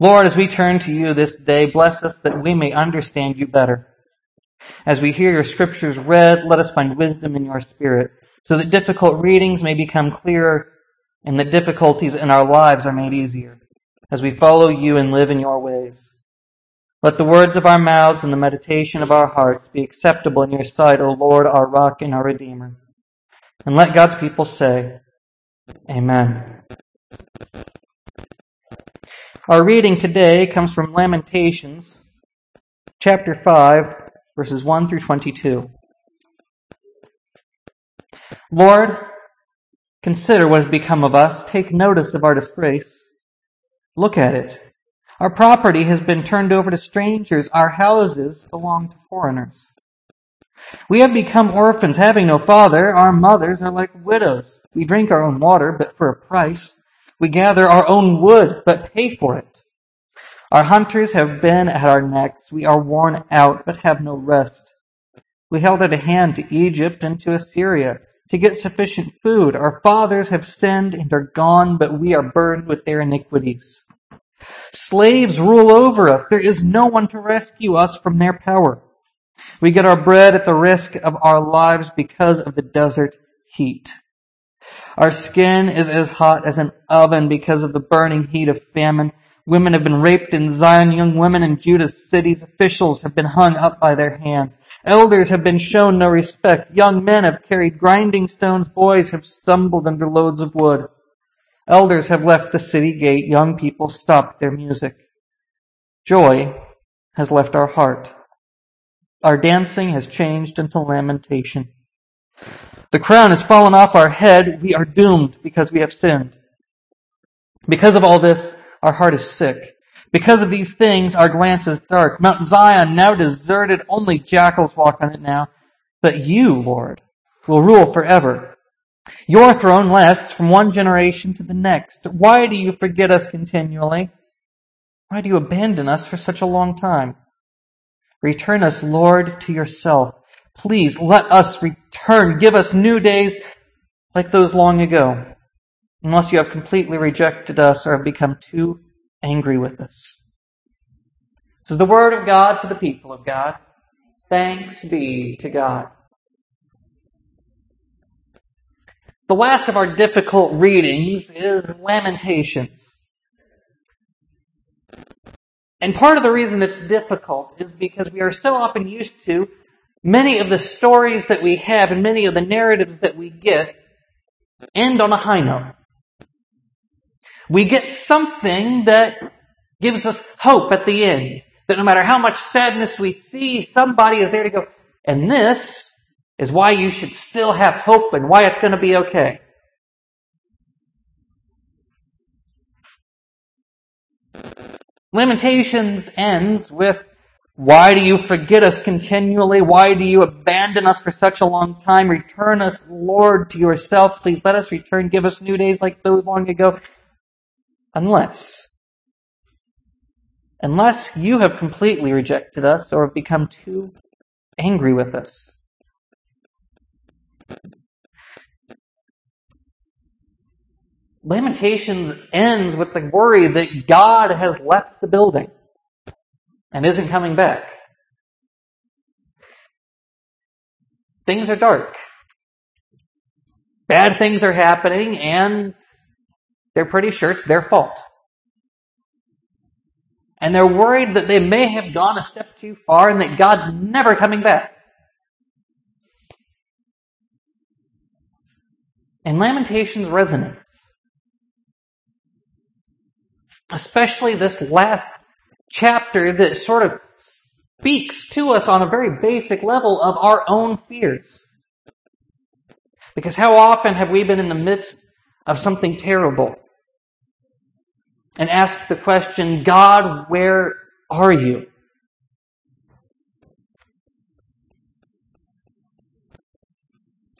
Lord, as we turn to you this day, bless us that we may understand you better. As we hear your scriptures read, let us find wisdom in your spirit, so that difficult readings may become clearer and the difficulties in our lives are made easier as we follow you and live in your ways. Let the words of our mouths and the meditation of our hearts be acceptable in your sight, O Lord, our rock and our redeemer. And let God's people say, Amen. Our reading today comes from Lamentations, chapter 5, verses 1 through 22. Lord, consider what has become of us. Take notice of our disgrace. Look at it. Our property has been turned over to strangers. Our houses belong to foreigners. We have become orphans, having no father. Our mothers are like widows. We drink our own water, but for a price. We gather our own wood, but pay for it. Our hunters have been at our necks. We are worn out, but have no rest. We held out a hand to Egypt and to Assyria to get sufficient food. Our fathers have sinned and are gone, but we are burdened with their iniquities. Slaves rule over us. There is no one to rescue us from their power. We get our bread at the risk of our lives because of the desert heat. Our skin is as hot as an oven because of the burning heat of famine. Women have been raped in Zion. Young women in Judah's cities. Officials have been hung up by their hands. Elders have been shown no respect. Young men have carried grinding stones. Boys have stumbled under loads of wood. Elders have left the city gate. Young people stopped their music. Joy has left our heart. Our dancing has changed into lamentation. The crown has fallen off our head. We are doomed because we have sinned. Because of all this, our heart is sick. Because of these things, our glance is dark. Mount Zion, now deserted, only jackals walk on it now. But you, Lord, will rule forever. Your throne lasts from one generation to the next. Why do you forget us continually? Why do you abandon us for such a long time? Return us, Lord, to yourself. Please let us return. Give us new days like those long ago, unless you have completely rejected us or have become too angry with us. This is the word of God to the people of God. Thanks be to God. The last of our difficult readings is Lamentations. And part of the reason it's difficult is because we are so often used to many of the stories that we have and many of the narratives that we get end on a high note. We get something that gives us hope at the end. That no matter how much sadness we see, somebody is there to go, and this is why you should still have hope and why it's going to be okay. Lamentations ends with, Why do you forget us continually? Why do you abandon us for such a long time? Return us, Lord, to yourself. Please let us return. Give us new days like those long ago. Unless, unless you have completely rejected us or have become too angry with us. Lamentations ends with the worry that God has left the building and isn't coming back. Things are dark. Bad things are happening, and they're pretty sure it's their fault. And they're worried that they may have gone a step too far and that God's never coming back. And Lamentations resonates. Especially this last chapter that sort of speaks to us on a very basic level of our own fears. Because how often have we been in the midst of something terrible and asked the question, God, where are you?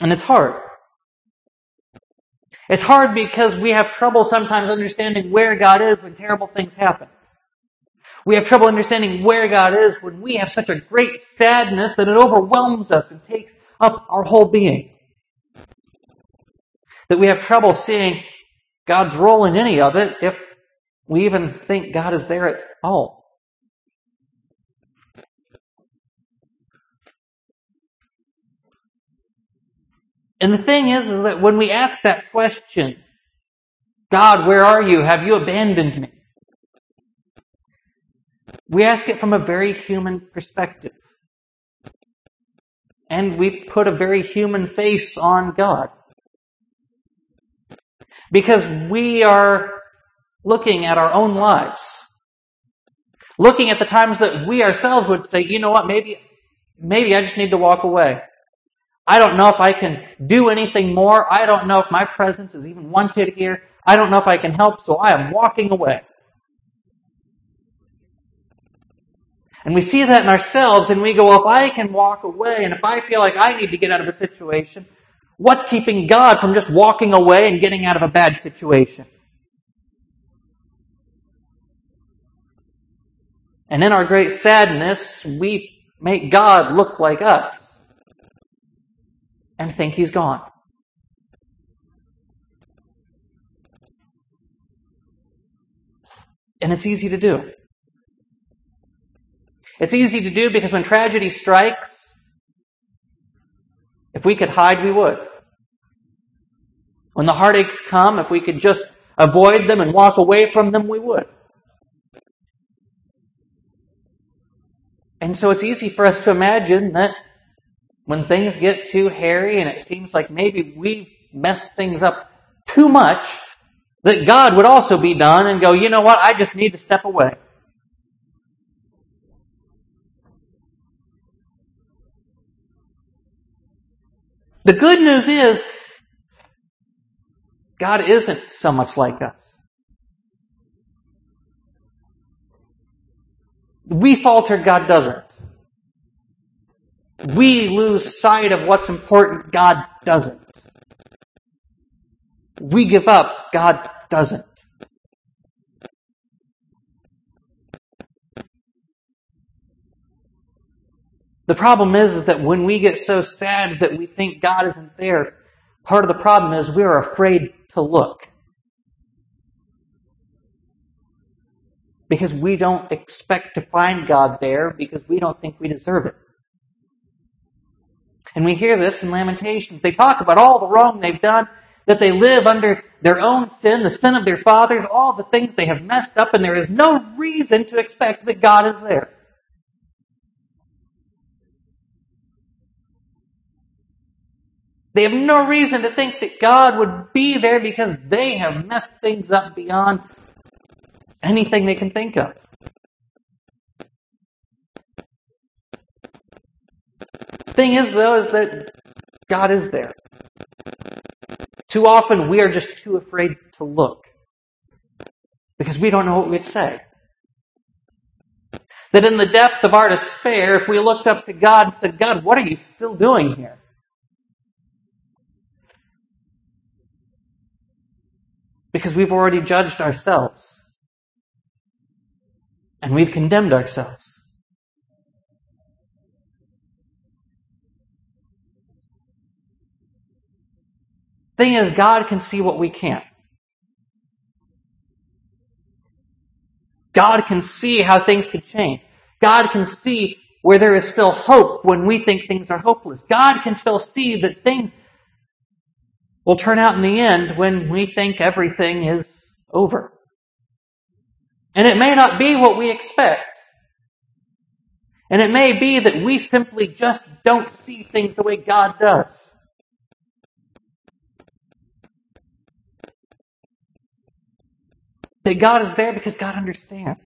And it's hard. It's hard because we have trouble sometimes understanding where God is when terrible things happen. We have trouble understanding where God is when we have such a great sadness that it overwhelms us and takes up our whole being. That we have trouble seeing God's role in any of it if we even think God is there at all. And the thing is, is that when we ask that question, God, where are you? Have you abandoned me? We ask it from a very human perspective. And we put a very human face on God. Because we are looking at our own lives. Looking at the times that we ourselves would say, you know what, maybe, maybe I just need to walk away. I don't know if I can do anything more. I don't know if my presence is even wanted here. I don't know if I can help, so I am walking away. And we see that in ourselves and we go, well, if I can walk away and if I feel like I need to get out of a situation, what's keeping God from just walking away and getting out of a bad situation? And in our great sadness, we make God look like us and think He's gone. And it's easy to do. It's easy to do because when tragedy strikes, if we could hide, we would. When the heartaches come, if we could just avoid them and walk away from them, we would. And so it's easy for us to imagine that when things get too hairy and it seems like maybe we've messed things up too much, that God would also be done and go, you know what, I just need to step away. The good news is, God isn't so much like us. We falter, God doesn't. We lose sight of what's important, God doesn't. We give up, God doesn't. The problem is, is that when we get so sad that we think God isn't there, part of the problem is we are afraid to look. Because we don't expect to find God there because we don't think we deserve it. And we hear this in Lamentations. They talk about all the wrong they've done, that they live under their own sin, the sin of their fathers, all the things they have messed up, and there is no reason to expect that God is there. They have no reason to think that God would be there because they have messed things up beyond anything they can think of. Thing is, though, is that God is there. Too often we are just too afraid to look because we don't know what we'd say. That in the depth of our despair, if we looked up to God and said, God, what are you still doing here? Because we've already judged ourselves. And we've condemned ourselves. Thing is, God can see what we can't. God can see how things could change. God can see where there is still hope when we think things are hopeless. God can still see that things will turn out in the end when we think everything is over. And it may not be what we expect. And it may be that we simply just don't see things the way God does. That God is there because God understands.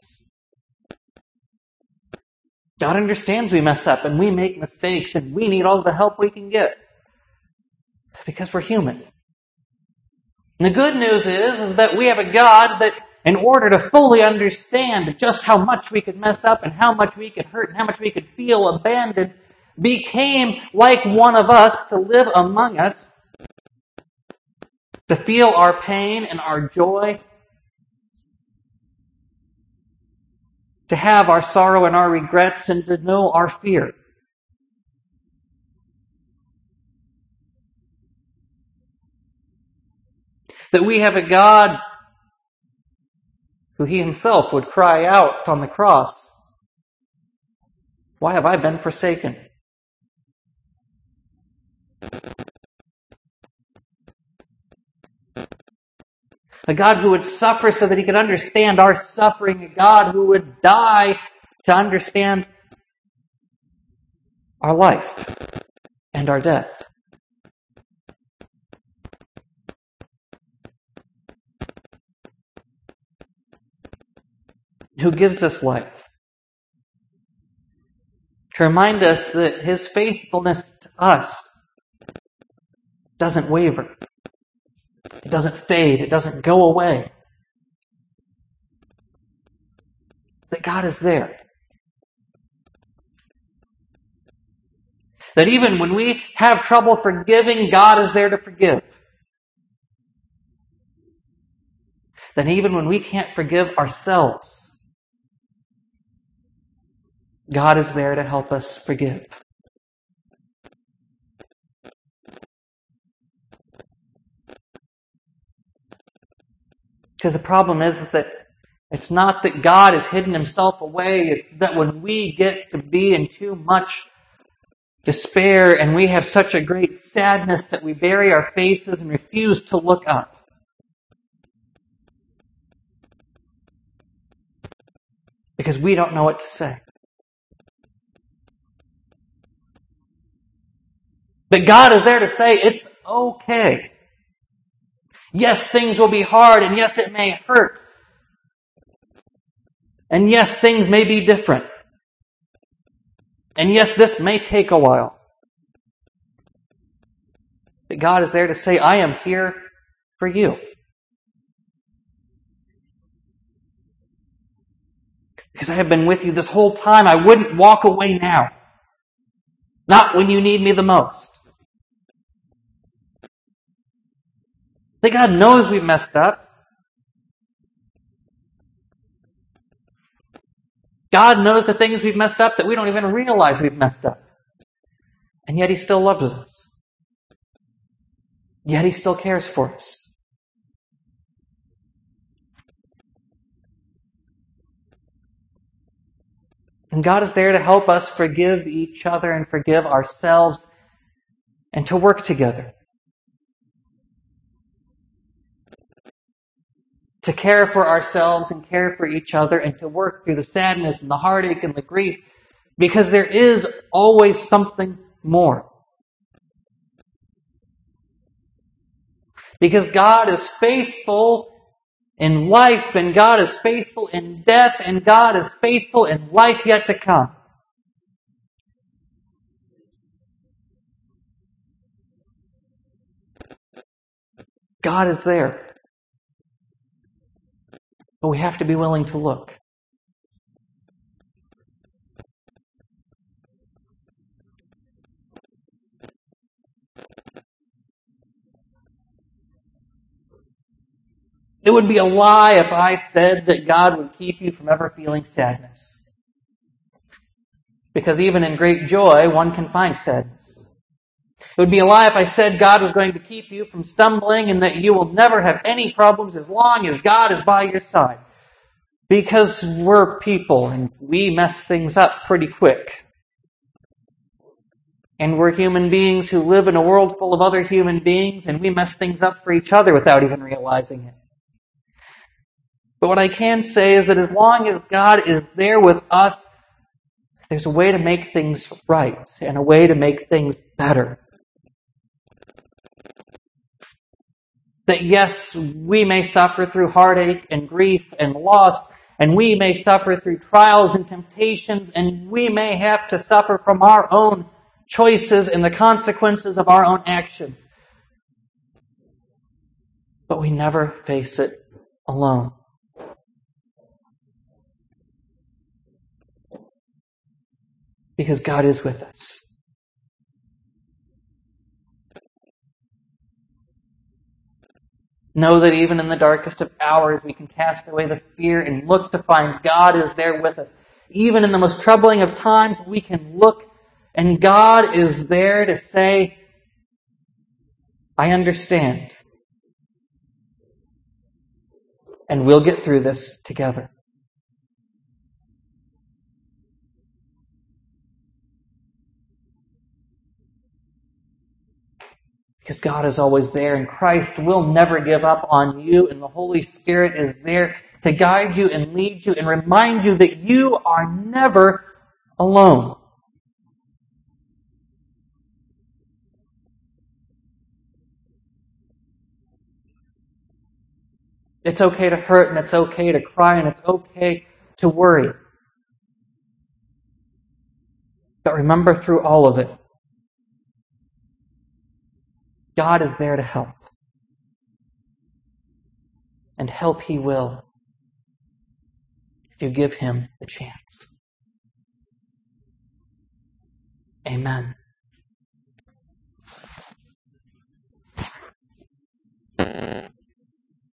God understands we mess up and we make mistakes and we need all the help we can get. Because we're human. And the good news is, is that we have a God that in order to fully understand just how much we could mess up and how much we could hurt and how much we could feel abandoned, became like one of us to live among us, to feel our pain and our joy, to have our sorrow and our regrets, and to know our fear. That we have a God who he himself would cry out on the cross, Why have I been forsaken? A God who would suffer so that he could understand our suffering. A God who would die to understand our life and our death. Who gives us life. To remind us that his faithfulness to us doesn't waver. It doesn't fade. It doesn't go away. That God is there. That even when we have trouble forgiving, God is there to forgive. That even when we can't forgive ourselves, God is there to help us forgive. Because the problem is, that it's not that God has hidden himself away, it's that when we get to be in too much despair and we have such a great sadness that we bury our faces and refuse to look up. Because we don't know what to say. But God is there to say, it's okay. Yes, things will be hard, and yes, it may hurt. And yes, things may be different. And yes, this may take a while. But God is there to say, I am here for you. Because I have been with you this whole time. I wouldn't walk away now. Not when you need me the most. That God knows we've messed up. God knows the things we've messed up that we don't even realize we've messed up. And yet He still loves us. Yet He still cares for us. And God is there to help us forgive each other and forgive ourselves and to work together. To care for ourselves and care for each other and to work through the sadness and the heartache and the grief because there is always something more. Because God is faithful in life and God is faithful in death and God is faithful in life yet to come. God is there. But we have to be willing to look. It would be a lie if I said that God would keep you from ever feeling sadness. Because even in great joy, one can find sadness. It would be a lie if I said God was going to keep you from stumbling and that you will never have any problems as long as God is by your side. Because we're people and we mess things up pretty quick. And we're human beings who live in a world full of other human beings and we mess things up for each other without even realizing it. But what I can say is that as long as God is there with us, there's a way to make things right and a way to make things better. That yes, we may suffer through heartache and grief and loss, and we may suffer through trials and temptations, and we may have to suffer from our own choices and the consequences of our own actions. But we never face it alone. Because God is with us. Know that even in the darkest of hours, we can cast away the fear and look to find God is there with us. Even in the most troubling of times, we can look and God is there to say, I understand. And we'll get through this together. Because God is always there and Christ will never give up on you and the Holy Spirit is there to guide you and lead you and remind you that you are never alone. It's okay to hurt and it's okay to cry and it's okay to worry. But remember through all of it, God is there to help. And help He will if you give Him the chance. Amen.